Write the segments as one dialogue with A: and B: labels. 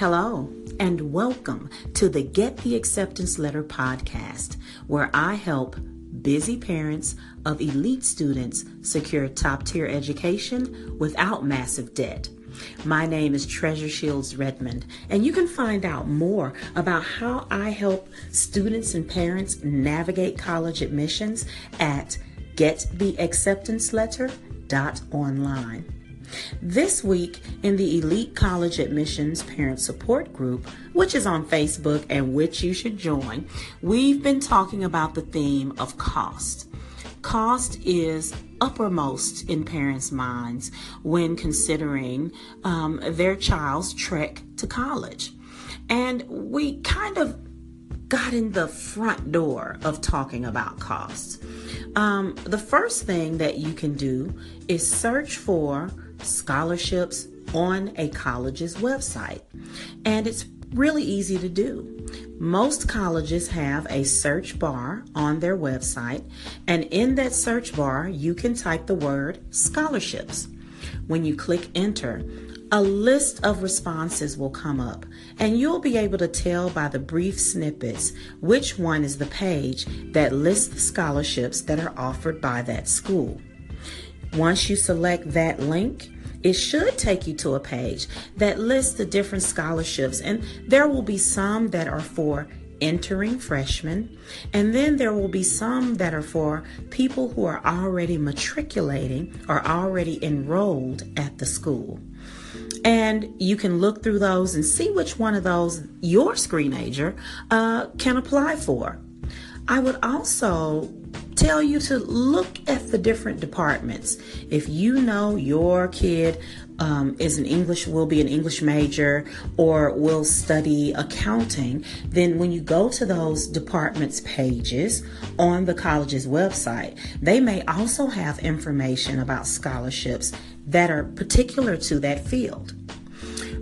A: Hello, and welcome to the Get the Acceptance Letter podcast, where I help busy parents of elite students secure top tier education without massive debt. My name is Treasure Shields Redmond, and you can find out more about how I help students and parents navigate college admissions at gettheacceptanceletter.online. This week, in the Elite College Admissions Parent Support Group, which is on Facebook and which you should join, we've been talking about the theme of cost. Cost is uppermost in parents' minds when considering um, their child's trek to college. And we kind of got in the front door of talking about costs. Um, the first thing that you can do is search for scholarships on a college's website. And it's really easy to do. Most colleges have a search bar on their website, and in that search bar, you can type the word scholarships. When you click enter, a list of responses will come up, and you'll be able to tell by the brief snippets which one is the page that lists the scholarships that are offered by that school. Once you select that link, it should take you to a page that lists the different scholarships, and there will be some that are for entering freshmen, and then there will be some that are for people who are already matriculating or already enrolled at the school. And you can look through those and see which one of those your screenager uh, can apply for. I would also tell you to look at the different departments. If you know your kid um, is an English, will be an English major, or will study accounting, then when you go to those departments pages on the college's website, they may also have information about scholarships that are particular to that field.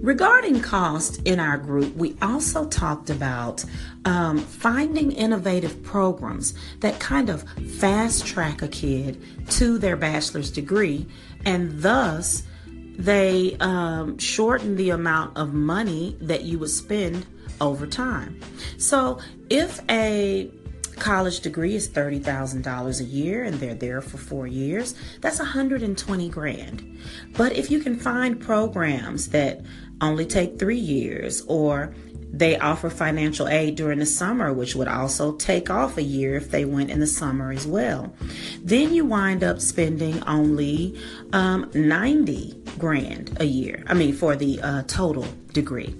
A: Regarding cost in our group, we also talked about um, finding innovative programs that kind of fast track a kid to their bachelor's degree and thus they um, shorten the amount of money that you would spend over time. So if a college degree is $30,000 a year and they're there for 4 years, that's 120 grand. But if you can find programs that only take 3 years or they offer financial aid during the summer, which would also take off a year if they went in the summer as well. Then you wind up spending only um, 90 grand a year. I mean, for the uh, total degree.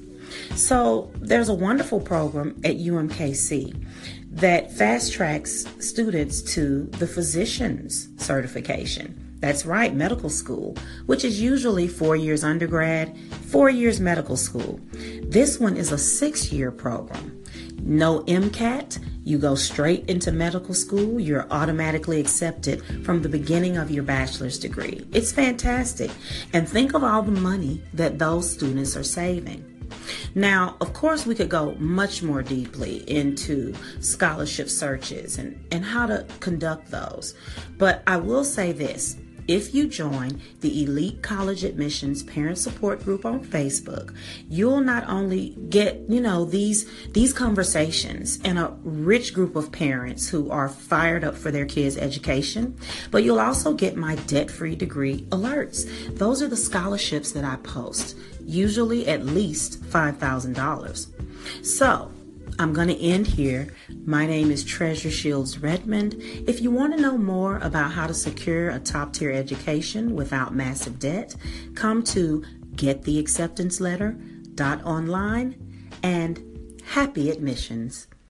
A: So there's a wonderful program at UMKC that fast tracks students to the physician's certification. That's right, medical school, which is usually four years undergrad, four years medical school. This one is a six year program. No MCAT, you go straight into medical school. You're automatically accepted from the beginning of your bachelor's degree. It's fantastic. And think of all the money that those students are saving. Now, of course, we could go much more deeply into scholarship searches and, and how to conduct those. But I will say this if you join the Elite College Admissions Parent Support Group on Facebook, you'll not only get, you know, these these conversations and a rich group of parents who are fired up for their kids' education, but you'll also get my debt-free degree alerts. Those are the scholarships that I post, usually at least $5,000. So, I'm going to end here. My name is Treasure Shields Redmond. If you want to know more about how to secure a top tier education without massive debt, come to gettheacceptanceletter.online and happy admissions.